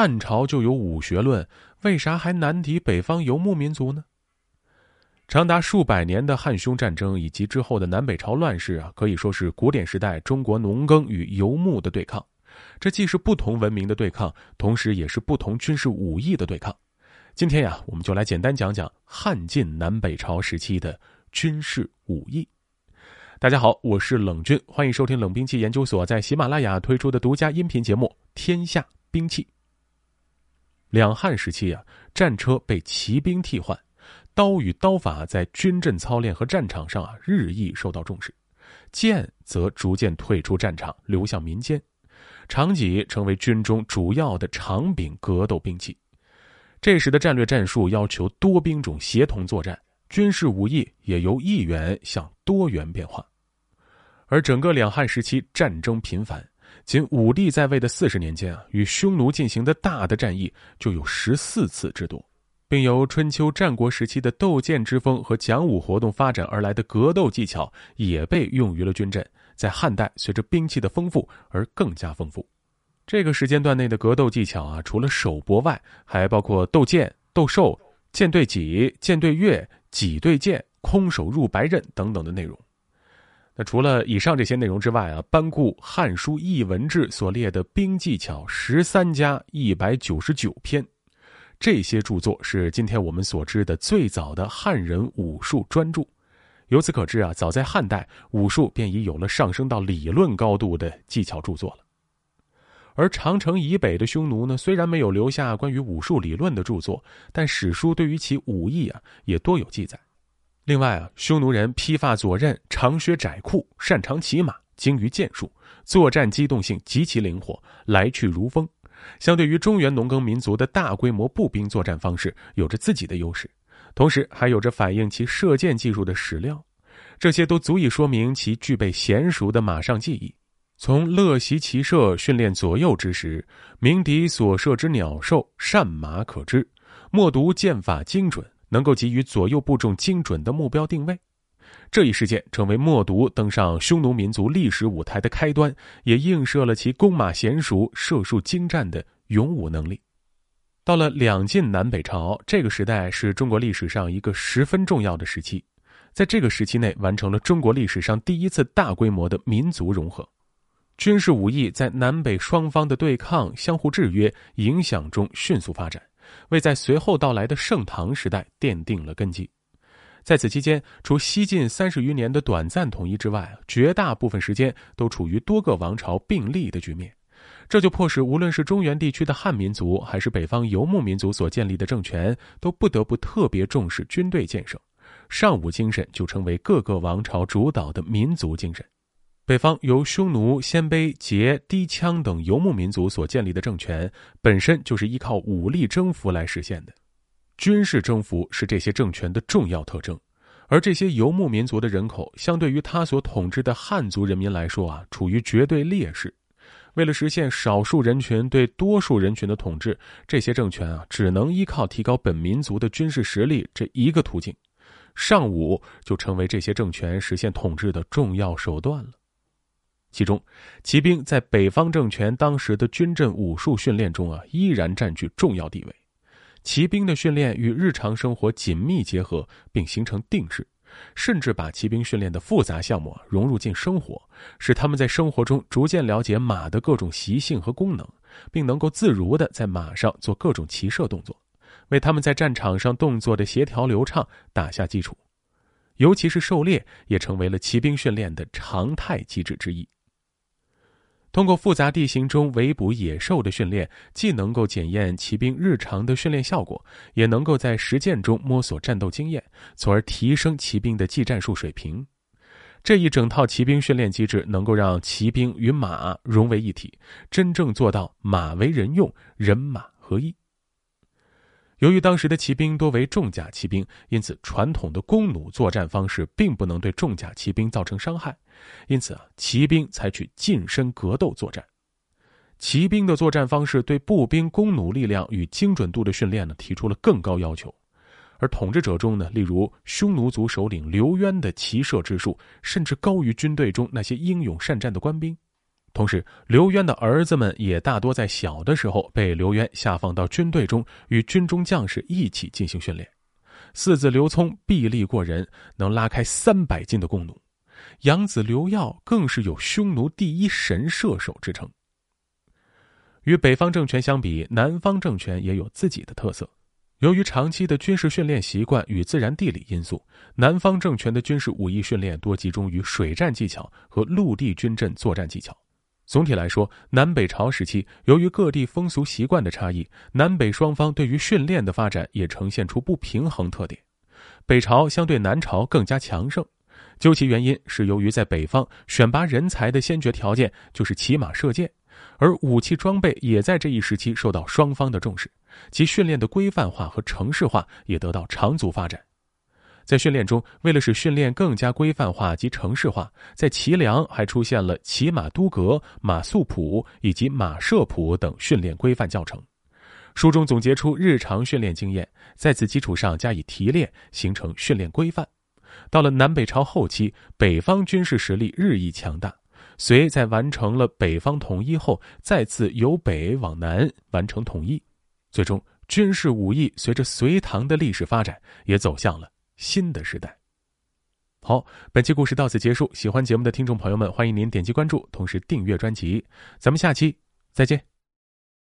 汉朝就有武学论，为啥还难敌北方游牧民族呢？长达数百年的汉匈战争以及之后的南北朝乱世啊，可以说是古典时代中国农耕与游牧的对抗。这既是不同文明的对抗，同时也是不同军事武艺的对抗。今天呀，我们就来简单讲讲汉晋南北朝时期的军事武艺。大家好，我是冷军，欢迎收听冷兵器研究所在喜马拉雅推出的独家音频节目《天下兵器》。两汉时期啊，战车被骑兵替换，刀与刀法在军阵操练和战场上啊日益受到重视，剑则逐渐退出战场，流向民间，长戟成为军中主要的长柄格斗兵器。这时的战略战术要求多兵种协同作战。军事武艺也由一元向多元变化，而整个两汉时期战争频繁，仅武帝在位的四十年间啊，与匈奴进行的大的战役就有十四次之多，并由春秋战国时期的斗剑之风和讲武活动发展而来的格斗技巧也被用于了军阵。在汉代，随着兵器的丰富而更加丰富。这个时间段内的格斗技巧啊，除了手搏外，还包括斗剑、斗兽、剑对戟、剑对钺。戟对剑、空手入白刃等等的内容。那除了以上这些内容之外啊，班固《汉书艺文志》所列的兵技巧十三家一百九十九篇，这些著作是今天我们所知的最早的汉人武术专著。由此可知啊，早在汉代，武术便已有了上升到理论高度的技巧著作了。而长城以北的匈奴呢，虽然没有留下关于武术理论的著作，但史书对于其武艺啊也多有记载。另外啊，匈奴人披发左衽，长靴窄裤，擅长骑马，精于箭术，作战机动性极其灵活，来去如风。相对于中原农耕民族的大规模步兵作战方式，有着自己的优势，同时还有着反映其射箭技术的史料，这些都足以说明其具备娴熟的马上技艺。从乐习骑射训练左右之时，鸣笛所射之鸟兽善马可知。默读箭法精准，能够给予左右部众精准的目标定位。这一事件成为默读登上匈奴民族历史舞台的开端，也映射了其弓马娴熟、射术精湛的勇武能力。到了两晋南北朝，这个时代是中国历史上一个十分重要的时期，在这个时期内，完成了中国历史上第一次大规模的民族融合。军事武艺在南北双方的对抗、相互制约、影响中迅速发展，为在随后到来的盛唐时代奠定了根基。在此期间，除西晋三十余年的短暂统一之外，绝大部分时间都处于多个王朝并立的局面，这就迫使无论是中原地区的汉民族，还是北方游牧民族所建立的政权，都不得不特别重视军队建设，尚武精神就成为各个王朝主导的民族精神。北方由匈奴、鲜卑、羯、氐羌等游牧民族所建立的政权，本身就是依靠武力征服来实现的。军事征服是这些政权的重要特征，而这些游牧民族的人口，相对于他所统治的汉族人民来说啊，处于绝对劣势。为了实现少数人群对多数人群的统治，这些政权啊，只能依靠提高本民族的军事实力这一个途径。尚武就成为这些政权实现统治的重要手段了。其中，骑兵在北方政权当时的军阵武术训练中啊，依然占据重要地位。骑兵的训练与日常生活紧密结合，并形成定式，甚至把骑兵训练的复杂项目融入进生活，使他们在生活中逐渐了解马的各种习性和功能，并能够自如地在马上做各种骑射动作，为他们在战场上动作的协调流畅打下基础。尤其是狩猎，也成为了骑兵训练的常态机制之一。通过复杂地形中围捕野兽的训练，既能够检验骑兵日常的训练效果，也能够在实践中摸索战斗经验，从而提升骑兵的技战术水平。这一整套骑兵训练机制，能够让骑兵与马融为一体，真正做到马为人用，人马合一。由于当时的骑兵多为重甲骑兵，因此传统的弓弩作战方式并不能对重甲骑兵造成伤害，因此啊，骑兵采取近身格斗作战。骑兵的作战方式对步兵弓弩力量与精准度的训练呢，提出了更高要求。而统治者中呢，例如匈奴族首领刘渊的骑射之术，甚至高于军队中那些英勇善战的官兵。同时，刘渊的儿子们也大多在小的时候被刘渊下放到军队中，与军中将士一起进行训练。四子刘聪臂力过人，能拉开三百斤的弓弩；养子刘耀更是有匈奴第一神射手之称。与北方政权相比，南方政权也有自己的特色。由于长期的军事训练习惯与自然地理因素，南方政权的军事武艺训练多集中于水战技巧和陆地军阵作战技巧。总体来说，南北朝时期由于各地风俗习惯的差异，南北双方对于训练的发展也呈现出不平衡特点。北朝相对南朝更加强盛，究其原因是由于在北方选拔人才的先决条件就是骑马射箭。而武器装备也在这一时期受到双方的重视，其训练的规范化和城市化也得到长足发展。在训练中，为了使训练更加规范化及城市化，在齐梁还出现了骑马都阁、马速谱以及马射谱等训练规范教程。书中总结出日常训练经验，在此基础上加以提炼，形成训练规范。到了南北朝后期，北方军事实力日益强大。隋在完成了北方统一后，再次由北往南完成统一，最终军事武艺随着隋唐的历史发展也走向了新的时代。好，本期故事到此结束。喜欢节目的听众朋友们，欢迎您点击关注，同时订阅专辑。咱们下期再见。